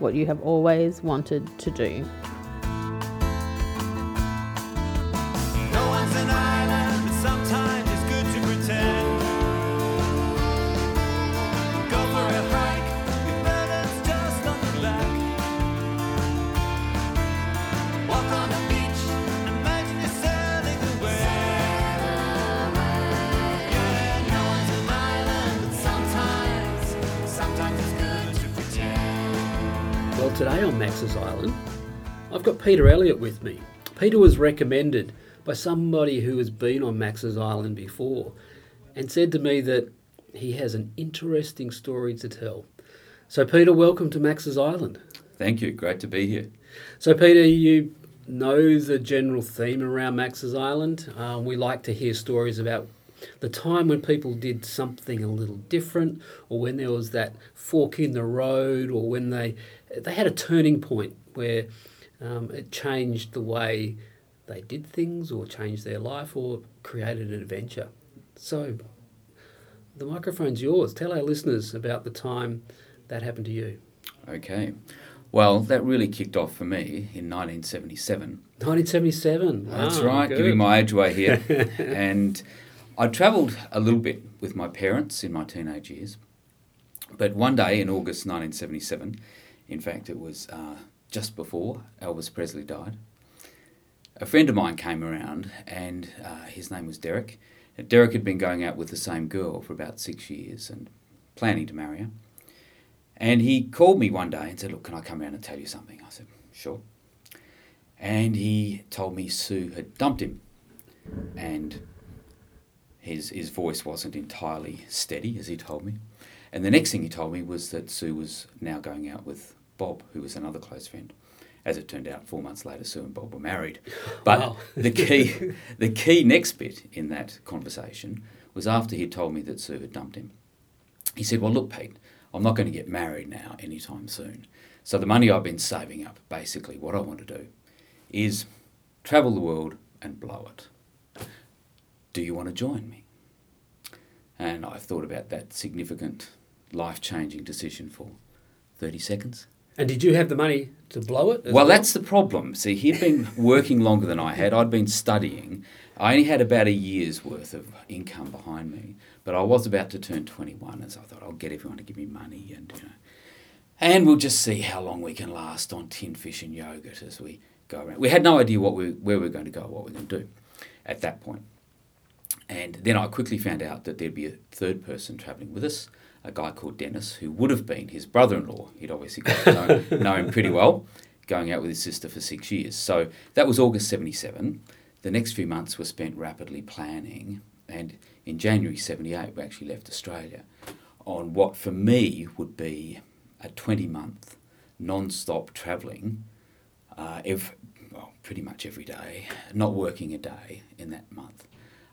what you have always wanted to do. Island, I've got Peter Elliott with me. Peter was recommended by somebody who has been on Max's Island before and said to me that he has an interesting story to tell. So, Peter, welcome to Max's Island. Thank you. Great to be here. So, Peter, you know the general theme around Max's Island. Um, we like to hear stories about the time when people did something a little different, or when there was that fork in the road, or when they they had a turning point where um, it changed the way they did things, or changed their life, or created an adventure. So, the microphone's yours. Tell our listeners about the time that happened to you. Okay. Well, that really kicked off for me in 1977. 1977. That's right, good. giving my age away here. and I travelled a little bit with my parents in my teenage years. But one day in August 1977, in fact, it was uh, just before Elvis Presley died, a friend of mine came around and uh, his name was Derek. Derek had been going out with the same girl for about six years and planning to marry her. And he called me one day and said, Look, can I come around and tell you something? I said, Sure. And he told me Sue had dumped him. And his, his voice wasn't entirely steady, as he told me. And the next thing he told me was that Sue was now going out with Bob, who was another close friend. As it turned out, four months later, Sue and Bob were married. Oh, but Wow. the key, the key next bit in that conversation was after he told me that Sue had dumped him. He said, "Well, look, Pete, I'm not going to get married now anytime soon. So the money I've been saving up, basically, what I want to do, is travel the world and blow it. Do you want to join me?" And I thought about that significant, life-changing decision for thirty seconds. And did you have the money to blow it? as Well, that's the problem. See, he'd been working longer than I had. I'd been studying. I only had about a year's worth of income behind me, but I was about to turn 21, and so I thought I'll get everyone to give me money, and you know, and we'll just see how long we can last on tin fish and yogurt as we go around. We had no idea what we where we were going to go, what we were going to do, at that point. And then I quickly found out that there'd be a third person travelling with us, a guy called Dennis, who would have been his brother in law. He'd obviously got to know, know him pretty well, going out with his sister for six years. So that was August 77. The next few months were spent rapidly planning. And in January 78, we actually left Australia on what for me would be a 20 month non stop travelling, uh, ev- well, pretty much every day, not working a day in that month.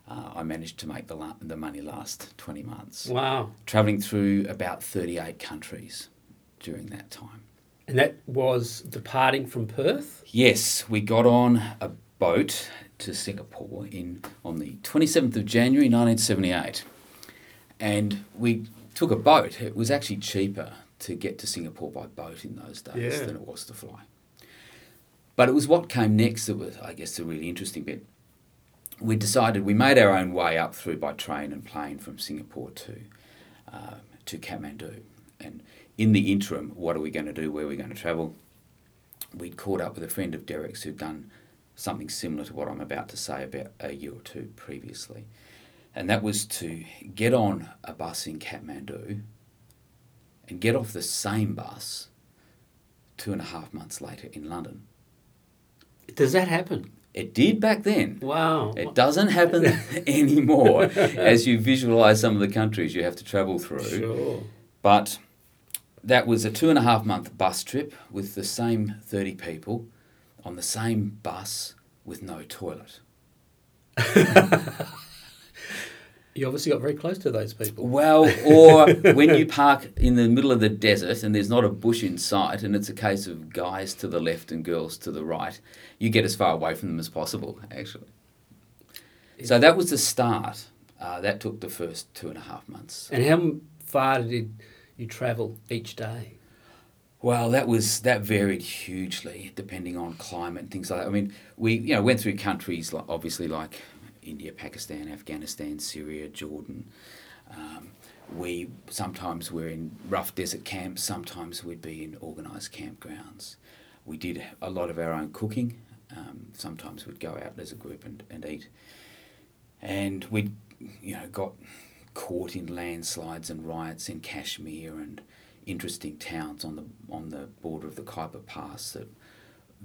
Uh, I managed to make the, la- the money last 20 months, Wow. travelling through about 38 countries during that time. And that was departing from Perth? Yes, we got on a boat to Singapore in on the 27th of January 1978. And we took a boat. It was actually cheaper to get to Singapore by boat in those days Yeah. than it was to fly. But it was what came next that was, I guess, the really interesting bit. We decided we made our own way up through by train and plane from Singapore to uh, to Kathmandu. And in the interim, what are we going to do? Where are we going to travel? we'd caught up with a friend of Derek's who'd done something similar to what I'm about to say about a year or two previously. And that was to get on a bus in Kathmandu and get off the same bus two and a half months later in London. Does that happen? It did back then. Wow. It doesn't happen anymore as you visualize some of the countries you have to travel through. Sure. But that was a two and a half month bus trip with the same 30 people on the same bus with no toilet. You obviously got very close to those people. Well, or when you park in the middle of the desert and there's not a bush in sight and it's a case of guys to the left and girls to the right, you get as far away from them as possible, actually. So that was the start. Uh, that took the first two and a half months. And how far did you travel each day? Well, that was that varied hugely depending on climate and things like that. I mean, we you know went through countries like obviously like India, Pakistan, Afghanistan, Syria, Jordan. Um, we sometimes were in rough desert camps. Sometimes we'd be in organised campgrounds. We did a lot of our own cooking. Um, sometimes we'd go out as a group and, and eat. And we, you know, got caught in landslides and riots in Kashmir and interesting towns on the on the border of the Khyber Pass that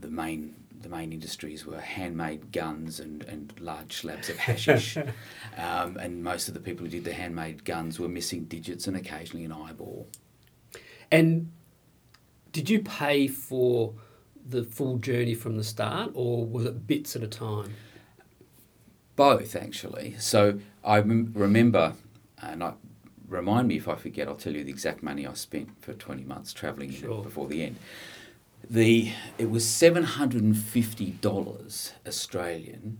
the main the main industries were handmade guns and, and large slabs of hashish. um, and most of the people who did the handmade guns were missing digits and occasionally an eyeball. And did you pay for the full journey from the start, or was it bits at a time? Both, actually. So I rem- remember, and I, remind me if I forget, I'll tell you the exact money I spent for 20 months travelling Sure. before the end. The, it was $750 Australian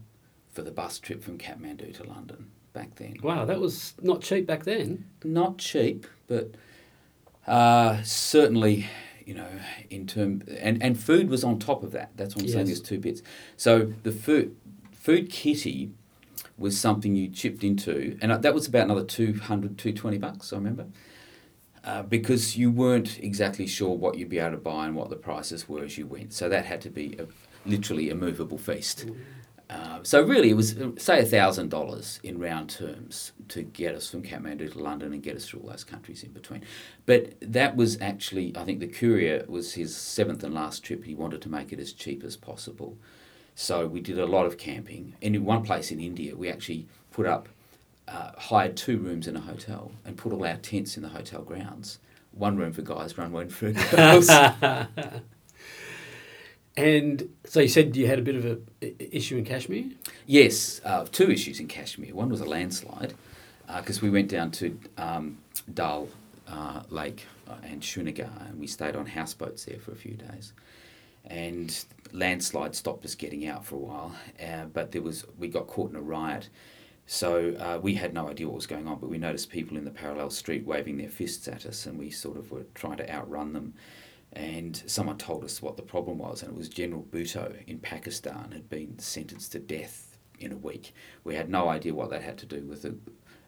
for the bus trip from Kathmandu to London back then. Wow, that was not cheap back then. Not cheap, but uh, certainly, you know, in term and, and food was on top of that. That's what I'm saying. Yes. There's two bits. So the food food kitty was something you chipped into, and that was about another 200, 220 bucks. I remember. Uh, because you weren't exactly sure what you'd be able to buy and what the prices were as you went. So that had to be a, literally a movable feast. Uh, so really, it was uh, say a thousand dollars in round terms to get us from Kathmandu to London and get us through all those countries in between. But that was actually, I think, the courier was his seventh and last trip. He wanted to make it as cheap as possible, so we did a lot of camping. And in one place in India, we actually put up, uh, hired two rooms in a hotel and put all our tents in the hotel grounds. One room for guys, one room for girls. And so you said you had a bit of a i- issue in Kashmir. Yes, uh, two issues in Kashmir. One was a landslide because we went down to um, Dal uh, Lake uh, and Srinagar and we stayed on houseboats there for a few days. And landslide stopped us getting out for a while, uh, but there was we got caught in a riot. So uh, we had no idea what was going on, but we noticed people in the parallel street waving their fists at us, and we sort of were trying to outrun them. And someone told us what the problem was, and it was General Bhutto in Pakistan had been sentenced to death in a week. We had no idea what that had to do with a,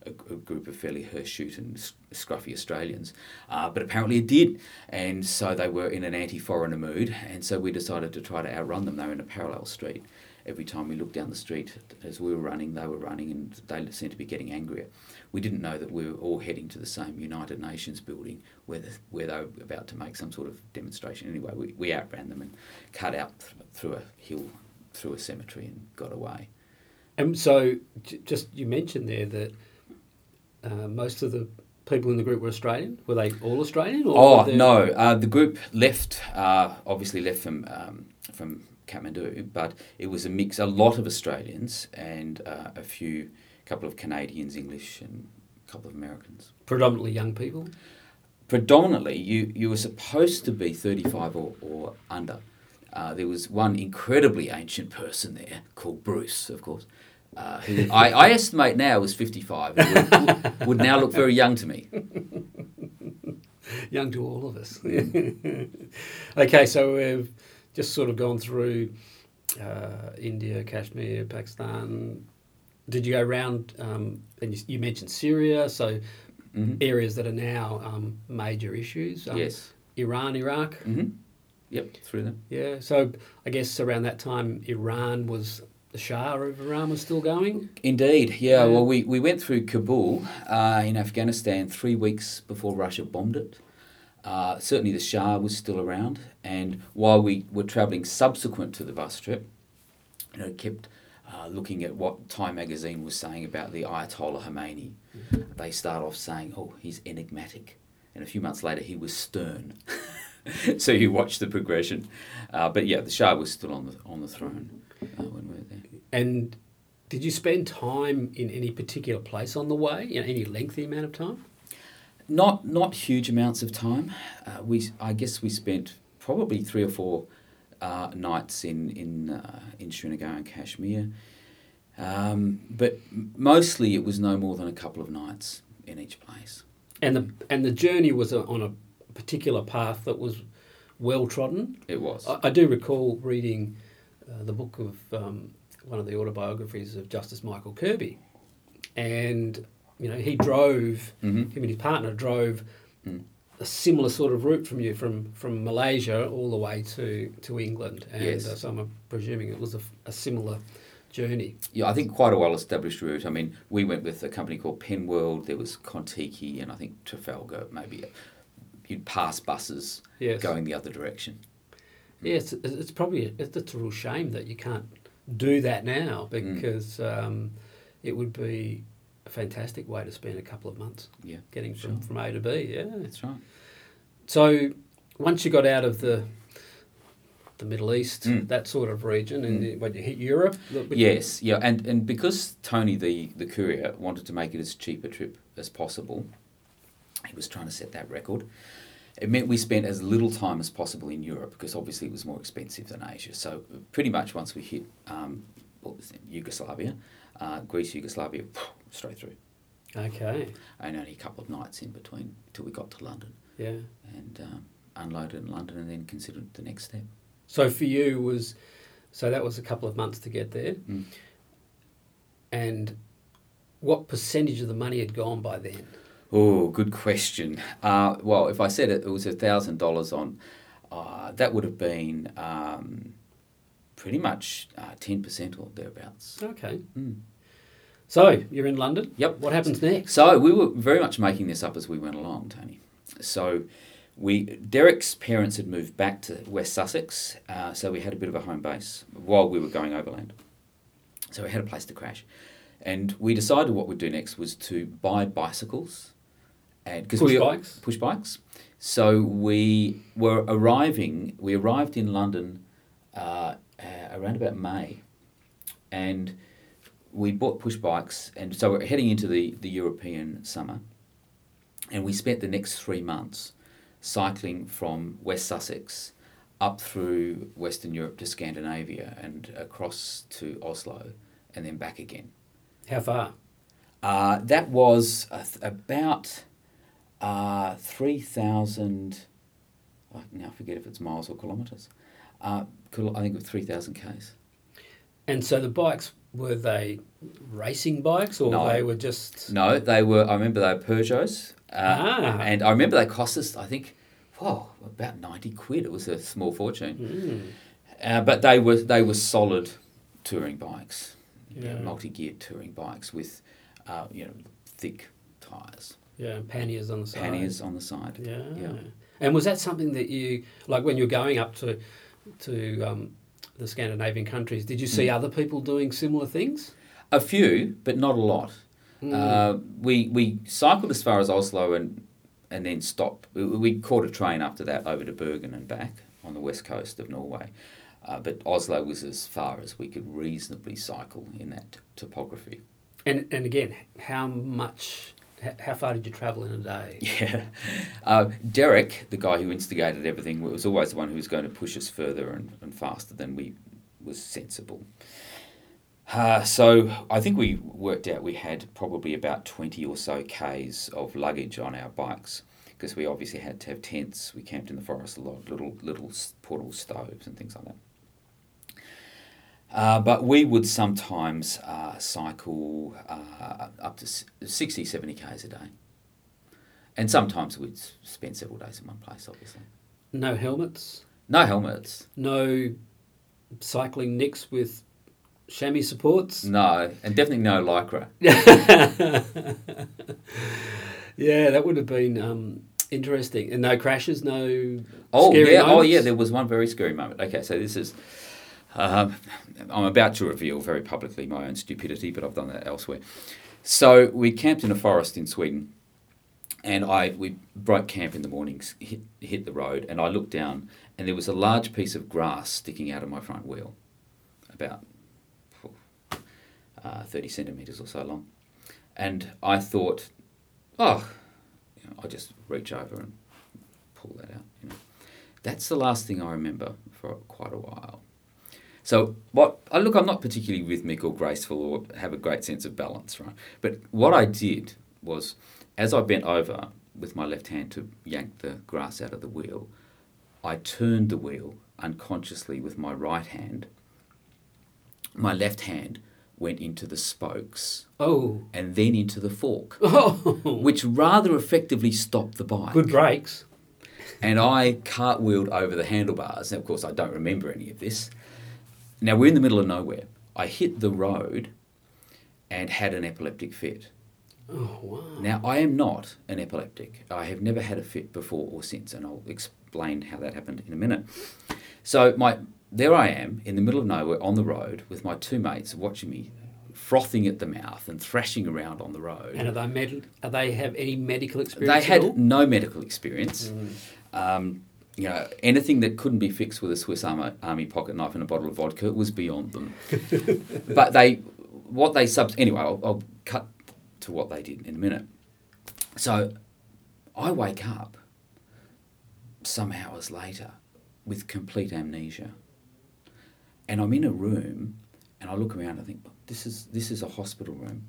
a, a group of fairly hirsute and scruffy Australians, uh, but apparently it did. And so they were in an anti-foreigner mood, and so we decided to try to outrun them. They were in a parallel street. Every time we looked down the street, as we were running, they were running, and they seemed to be getting angrier. We didn't know that we were all heading to the same United Nations building where, the, where they were about to make some sort of demonstration. Anyway, we, we outran them and cut out th- through a hill, through a cemetery, and got away. And so, j- just you mentioned there that uh, most of the people in the group were Australian. Were they all Australian? Or Oh no! Uh, the group left, uh, obviously left from um, from Kathmandu, but it was a mix. A lot of Australians and uh, a few, couple of Canadians, English, and a couple of Americans. predominantly young people. Predominantly, you you were supposed to be thirty five or, or under. Uh, there was one incredibly ancient person there called Bruce, of course. Uh, who I, I estimate now was 55, who would, would now look very young to me. young to all of us. okay, so we've just sort of gone through uh, India, Kashmir, Pakistan. Did you go around? Um, and you, you mentioned Syria, so Mhm. areas that are now um, major issues. Um, Yes. Iran, Iraq. hmm Yep, through them. Yeah. So I guess around that time, Iran was the Shah of Iran was still going. Indeed, yeah. Yeah. Well, we, we went through Kabul uh, in Afghanistan three weeks before Russia bombed it. Uh, certainly, the Shah was still around, and while we were travelling subsequent to the bus trip, you know, kept uh, looking at what Time magazine was saying about the Ayatollah Khomeini. They start off saying, "Oh, he's enigmatic," and a few months later, he was stern. so you watch the progression, uh, but yeah, the Shah was still on the on the throne uh, when we were there. And did you spend time in any particular place on the way? You know, any lengthy amount of time? Not not huge amounts of time. Uh, we I guess we spent probably three or four uh, nights in in uh, in Srinagar and Kashmir, um, but mostly it was no more than a couple of nights in each place. And the and the journey was a, on a particular path that was well trodden. It was. I, I do recall reading uh, the book of um, one of the autobiographies of Justice Michael Kirby, and you know he drove Mhm. him and his partner drove Mm. a similar sort of route from you from from Malaysia all the way to to England, and Yes. uh, so I'm presuming it was a, a similar journey. Yeah, I think quite a well established route. I mean, we went with a company called Penworld. There was Contiki and I think Trafalgar. Maybe you'd pass buses Yes. going the other direction. Yeah, it's, it's probably it's, it's a real shame that you can't do that now Mm. because um, it would be fantastic way to spend a couple of months Yeah, getting from, Sure. from A to B. Yeah. that's right. So once you got out of the the Middle East, Mm. that sort of region, and you- when you hit Europe, Yes, yeah, and, and because Tony, the, the courier, wanted to make it as cheap a trip as possible, he was trying to set that record. It meant we spent as little time as possible in Europe because obviously it was more expensive than Asia. So pretty much once we hit um, what was it, Yugoslavia, uh, Greece, Yugoslavia, straight through, Okay. and only a couple of nights in between till we got to London Yeah. and um, unloaded in London and then considered the next step. So for you was so that was a couple of months to get there, Mm. and what percentage of the money had gone by then? Oh, good question. Uh, well, if I said it, it was a thousand dollars on, uh, that would have been um, pretty much uh, ten percent or thereabouts. Okay. Mm. So you're in London. Yep. What happens next? So we were very much making this up as we went along, Tony. So we Derek's parents had moved back to West Sussex, uh, so we had a bit of a home base while we were going overland. So we had a place to crash, and we decided what we'd do next was to buy bicycles, and because Push we bikes? push bikes. So we were arriving. We arrived in London uh, uh, around about May, and we bought push bikes, and so we're heading into the, the European summer, and we spent the next three months cycling from West Sussex up through Western Europe to Scandinavia and across to Oslo, and then back again. How far? Uh, that was uh, th- about uh, 3,000, I now forget if it's miles or kilometres. Uh, I think it was 3,000 Ks. And so the bikes were they racing bikes or No. they were just No, they were, I remember they were Peugeots. Uh, Ah. And I remember they cost us, I think, whoa, about 90 quid. It was a small fortune. Mm. Uh, but they were, they were solid touring bikes, Yeah. multi-geared touring bikes with, uh, you know, thick tyres, yeah panniers on the side. panniers on the side. Yeah. Yeah. And was that something that you like when you're going up to to um, the Scandinavian countries? Did you see Mm. other people doing similar things? A few, but not a lot. Mm. Uh, we we cycled as far as Oslo and and then stopped. We, we caught a train after that over to Bergen and back on the west coast of Norway. Uh, but Oslo was as far as we could reasonably cycle in that t- topography. And and again, how much? How far did you travel in a day? Yeah. Uh, Derek, the guy who instigated everything, was always the one who was going to push us further and, and faster than we was sensible. Uh, so I think we worked out we had probably about 20 or so Ks of luggage on our bikes because we obviously had to have tents. We camped in the forest a lot, little, little portable stoves and things like that. Uh, but we would sometimes uh, cycle uh, up to s- 60, 70 Ks a day. And sometimes we'd spend several days in one place, obviously. No helmets. No helmets. No cycling nicks with chamois supports. No, and definitely no lycra. Yeah, that would have been um, interesting. And no crashes, no. Oh scary yeah, oh yeah. There was one very scary moment. Okay, so this is. Um, I'm about to reveal very publicly my own stupidity, but I've done that elsewhere. So we camped in a forest in Sweden, and I we broke camp in the mornings, hit hit the road, and I looked down, and there was a large piece of grass sticking out of my front wheel, about uh, thirty centimeters or so long, and I thought, oh, you know, I'll just reach over and pull that out. You know. That's the last thing I remember for quite a while. So what I look, I'm not particularly rhythmic or graceful or have a great sense of balance, right? But what I did was, as I bent over with my left hand to yank the grass out of the wheel, I turned the wheel unconsciously with my right hand. My left hand went into the spokes Oh. and then into the fork, Oh. which rather effectively stopped the bike. Good brakes. and I cartwheeled over the handlebars. Now, of course, I don't remember any of this. Now, we're in the middle of nowhere. I hit the road and had an epileptic fit. Oh, wow. Now, I am not an epileptic. I have never had a fit before or since, and I'll explain how that happened in a minute. So, my there I am in the middle of nowhere on the road with my two mates watching me frothing at the mouth and thrashing around on the road. And are they, med- are they have any medical experience? They had no medical experience. Um, you know, anything that couldn't be fixed with a Swiss Army, Army pocket knife and a bottle of vodka was beyond them. but they, what they sub anyway, I'll, I'll cut to what they did in a minute. So, I wake up some hours later with complete amnesia, and I'm in a room, and I look around. and I think this is this is a hospital room.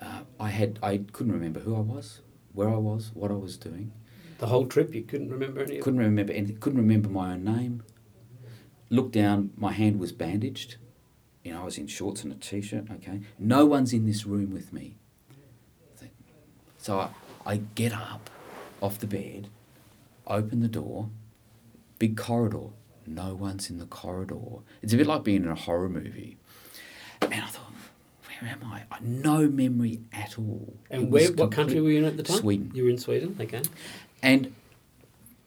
Uh, I had I couldn't remember who I was, where I was, what I was doing. The whole trip, you couldn't remember any of it? Couldn't remember anything. Couldn't remember my own name. Looked down. My hand was bandaged. You know, I was in shorts and a t-shirt. Okay. No one's in this room with me. So I, I get up off the bed, open the door, big corridor. No one's in the corridor. It's a bit like being in a horror movie. And I thought, where am I? I no memory at all. And where, what country were you in at the time? Sweden. You were in Sweden, okay. And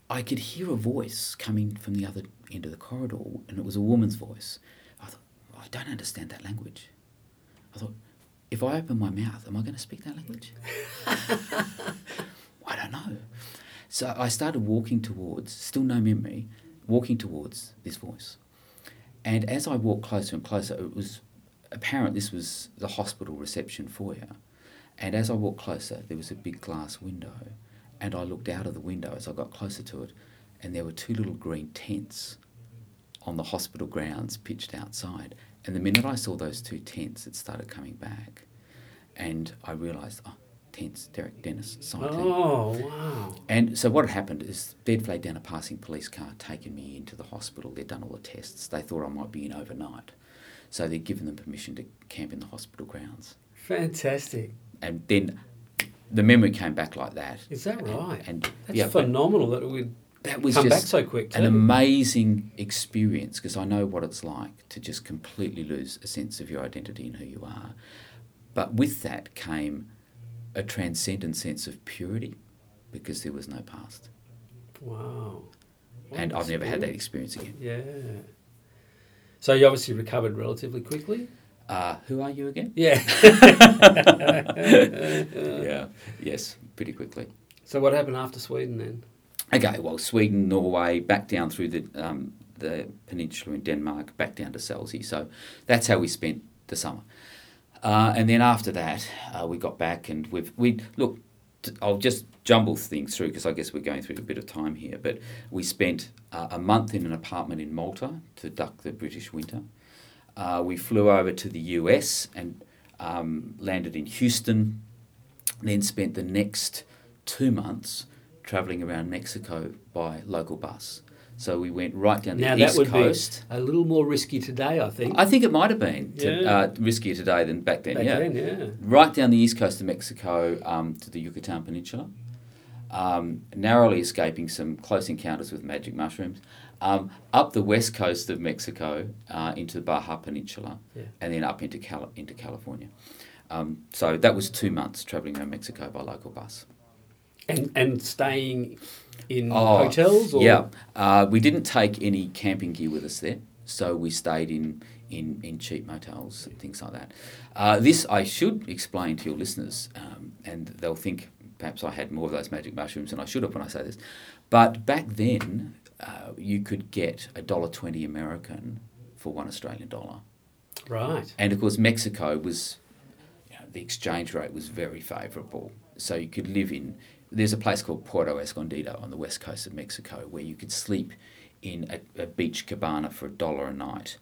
I could hear a voice coming from the other end of the corridor, and it was a woman's voice. I thought, I don't understand that language. I thought, if I open my mouth, am I going to speak that language? I don't know. So I started walking towards, still no memory, walking towards this voice. And as I walked closer and closer, it was apparent this was the hospital reception foyer. And as I walked closer, there was a big glass window. And I looked out of the window as I got closer to it, and there were two little green tents on the hospital grounds pitched outside. And the minute I saw those two tents, it started coming back. And I realised, oh, tents, Derek Dennis, sighting. Oh, wow. And so what had happened is they'd flagged down a passing police car, taken me into the hospital. They'd done all the tests. They thought I might be in overnight. So they'd given them permission to camp in the hospital grounds. Fantastic. And then the memory came back like that. Is that right? And That's yeah, phenomenal that it would that was come back so quick, too. an amazing experience because I know what it's like to just completely lose a sense of your identity and who you are. But with that came a transcendent sense of purity because there was no past. wow. What and I've never had that experience again. Yeah. So you obviously recovered relatively quickly? Uh, who are you again? Yeah. yeah. Yes, pretty quickly. so what happened after Sweden then? Okay, well, Sweden, Norway, back down through the um, the peninsula in Denmark, back down to Selsey. So that's how we spent the summer. Uh, and then after that, uh, we got back and we've we look. I'll just jumble things through because I guess we're going through a bit of time here. But we spent uh, a month in an apartment in Malta to duck the British winter. Uh, we flew over to the US and um, landed in Houston. Then spent the next two months travelling around Mexico by local bus. So we went right down the now east that would coast. be a little more risky today, I think. I think it might have been to, Yeah. uh, riskier today than back then. Back yeah. then, yeah. Right down the east coast of Mexico um, to the Yucatan Peninsula, um, narrowly escaping some close encounters with magic mushrooms. Um, up the west coast of Mexico uh, into the Baja Peninsula, Yeah. and then up into Cali- into California. Um, so that was two months traveling around Mexico by local bus. And and staying in Oh, hotels or Yeah, uh, we didn't take any camping gear with us there, so we stayed in in, in cheap motels and things like that. Uh, this I should explain to your listeners, um, and they'll think perhaps I had more of those magic mushrooms than I should have when I say this. But back then, uh, you could get a dollar twenty American for one Australian dollar, right. and of course Mexico was you know, the exchange rate was very favourable. So you could live in. There's a place called Puerto Escondido on the west coast of Mexico where you could sleep in a, a beach cabana for a dollar a night,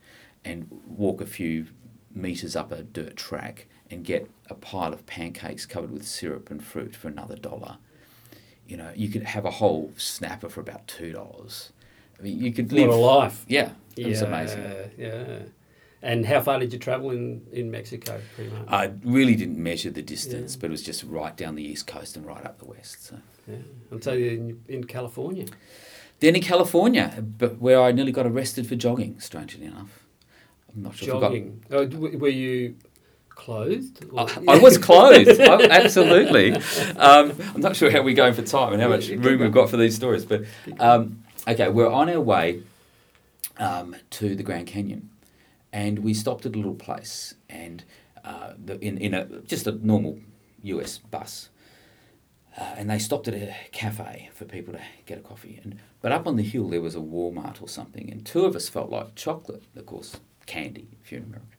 and walk a few meters up a dirt track and get a pile of pancakes covered with syrup and fruit for another dollar. You know, you could have a whole snapper for about two dollars. I mean, you could live What a life. Yeah, it was amazing. Yeah. And how far did you travel in, in Mexico, pretty much? I really didn't measure the distance, Yeah. but it was just right down the east coast and right up the west. So. yeah. And so in, in California. Then in California, but where I nearly got arrested for jogging, strangely enough. I'm not sure. if I got- Jogging. Oh, were you clothed? I, I was clothed, I- absolutely. Um, I'm not sure how we're going for time and how much room we've got for these stories, but um, okay, we're on our way um, to the Grand Canyon, and we stopped at a little place, and uh, the, in in a just a normal U.S. bus, uh, and they stopped at a cafe for people to get a coffee. And but up on the hill there was a Walmart or something, and two of us felt like chocolate, of course, candy if you're in America.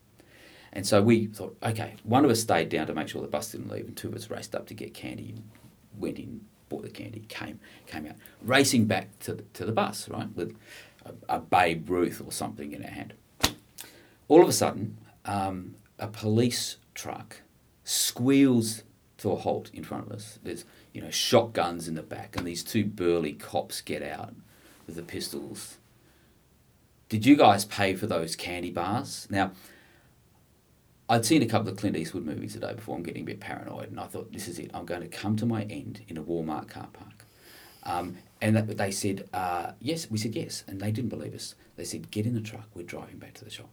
And so we thought, okay, one of us stayed down to make sure the bus didn't leave, and two of us raced up to get candy and went in, bought the candy, came came out, racing back to the, to the bus, right, with a, a Babe Ruth or something in our hand. All of a sudden, um, a police truck squeals to a halt in front of us. There's you know shotguns in the back, and these two burly cops get out with the pistols. Did you guys pay for those candy bars? Now, I'd seen a couple of Clint Eastwood movies the day before. I'm getting a bit paranoid, and I thought, this is it. I'm going to come to my end in a Walmart car park. Um, and they said, uh, yes. We said yes, and they didn't believe us. They said, get in the truck. We're driving back to the shop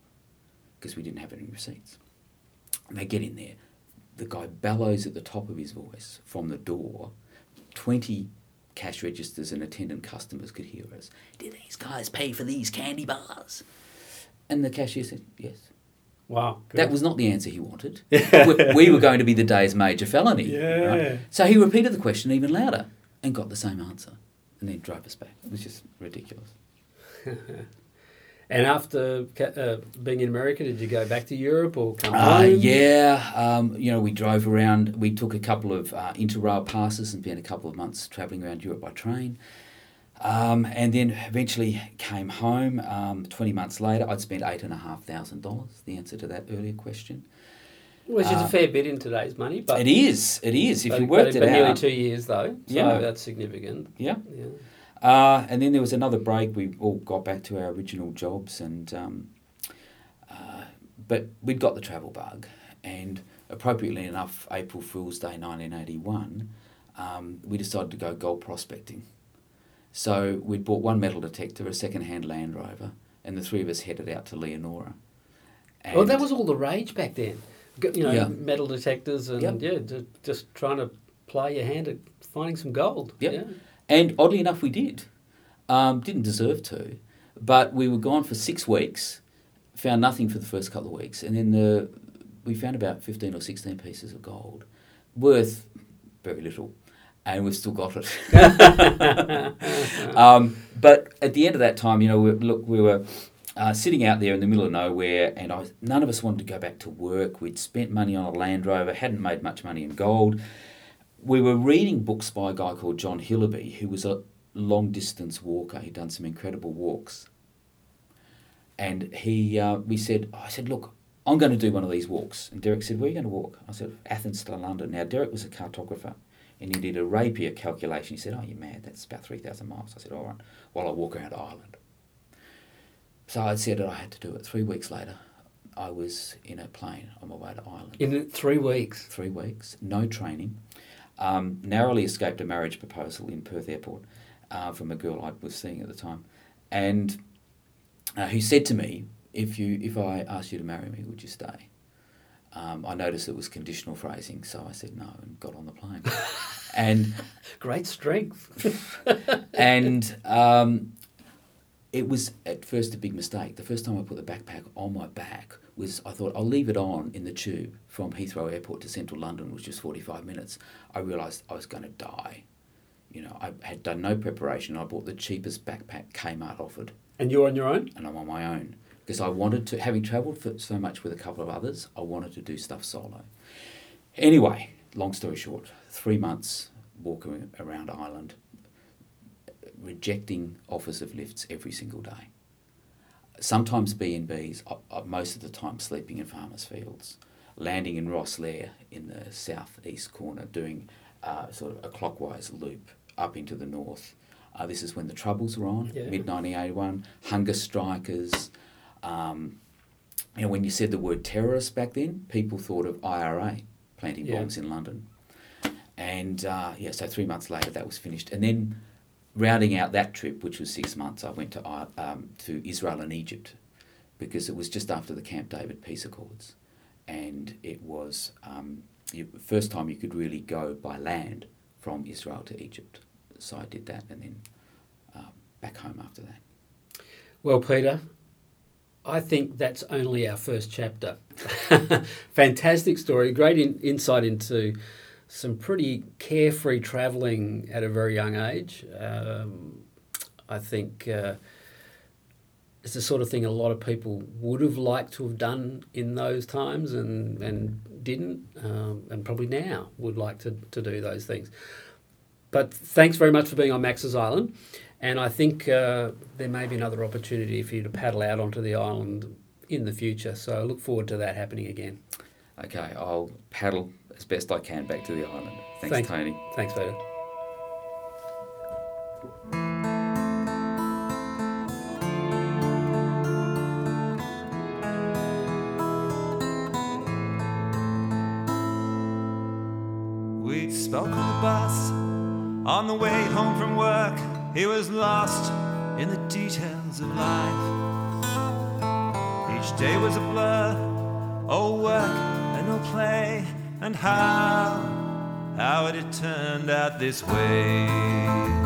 because we didn't have any receipts. And they get in there. The guy bellows at the top of his voice from the door. 20 cash registers and attendant customers could hear us. Did these guys pay for these candy bars? And the cashier said, yes. Wow. That was not the answer he wanted. we, we were going to be the day's major felony. Yeah. So he repeated the question even louder and got the same answer and then drove us back. It was just ridiculous. And after uh, being in America, did you go back to Europe or come Uh, home? yeah, um, you know, we drove around. We took a couple of uh, interrail passes and spent a couple of months travelling around Europe by train. Um, and then eventually came home. Um, Twenty months later, I'd spent eight and a half thousand dollars. The answer to that earlier question. Which is Uh, a fair bit in today's money, but it is. It is. If but- you but worked it but nearly two years though, so Yeah. that's significant. yeah. Yeah. Uh, and then there was another break. We all got back to our original jobs, and um, uh, but we'd got the travel bug, and appropriately enough, April Fool's Day, nineteen eighty one, um, we decided to go gold prospecting. So we'd bought one metal detector, a second hand Land Rover, and the three of us headed out to Leonora. Well, that was all the rage back then. You know, Yeah. metal detectors and Yep. yeah, just trying to play your hand at finding some gold. Yep. Yeah. And oddly enough, we did. Um, didn't deserve to, but we were gone for six weeks. Found nothing for the first couple of weeks, and then the we found about fifteen or sixteen pieces of gold, worth very little, and we've still got it. um, but at the end of that time, you know, we, look, we were. Uh, sitting out there in the middle of nowhere, and I, none of us wanted to go back to work. We'd spent money on a Land Rover, hadn't made much money in gold we were reading books by a guy called John Hillaby, who was a long distance walker. He'd done some incredible walks. And he, uh, we said, I said, look, I'm going to do one of these walks. And Derek said, where are you going to walk? I said, Athens to London. Now, Derek was a cartographer and he did a rapier calculation. He said, oh, you're mad. That's about 3,000 miles. I said, all right, while I'll walk around Ireland. So I said that I had to do it. Three weeks later, I was in a plane on my way to Ireland In three weeks. three weeks, no training. Um, narrowly escaped a marriage proposal in Perth Airport uh, from a girl I was seeing at the time. and uh, who said to me, "If you if I asked you to marry me, would you stay?" Um, I noticed it was conditional phrasing, so I said no and got on the plane. and Great strength. and um, it was at first a big mistake. The first time I put the backpack on my back was I thought I'll leave it on in the tube from Heathrow Airport to central London, which was 45 minutes. I realised I was going to die. You know, I had done no preparation. I bought the cheapest backpack Kmart offered, and you're on your own? and I'm on my own because I wanted to, having travelled for so much with a couple of others, I wanted to do stuff solo. Anyway, long story short, three months walking around Ireland, rejecting offers of lifts every single day. Sometimes B and B's, uh, uh, most of the time sleeping in farmers' fields, landing in Rosslare in the southeast corner, doing uh, sort of a clockwise loop up into the north. Uh, this is when the Troubles were on, Yeah. mid 1981, hunger strikers. Um, you know, when you said the word terrorist back then, people thought of IRA planting Yeah. bombs in London. And uh, yeah, so three months later that was finished. And then rounding out that trip, which was six months, I went to, um, to Israel and Egypt because it was just after the Camp David peace accords. And it was um, the first time you could really go by land from Israel to Egypt. So I did that and then uh, back home after that. Well, Peter, I think that's only our first chapter. Fantastic story, great in, insight into some pretty carefree travelling at a very young age. Um, I think uh, it's the sort of thing a lot of people would have liked to have done in those times and, and didn't, um, and probably now would like to, to do those things. But thanks very much for being on Max's Island. And I think uh, there may be another opportunity for you to paddle out onto the island in the future. So I look forward to that happening again. Okay, I'll paddle as best I can back to the island. Thanks, Thanks. Tony. Thanks, Peter. We spoke on the bus on the way home from work. He was lost in the details of life. Each day was a blur, oh work and no play, and how, how had it turned out this way.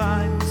Engaged.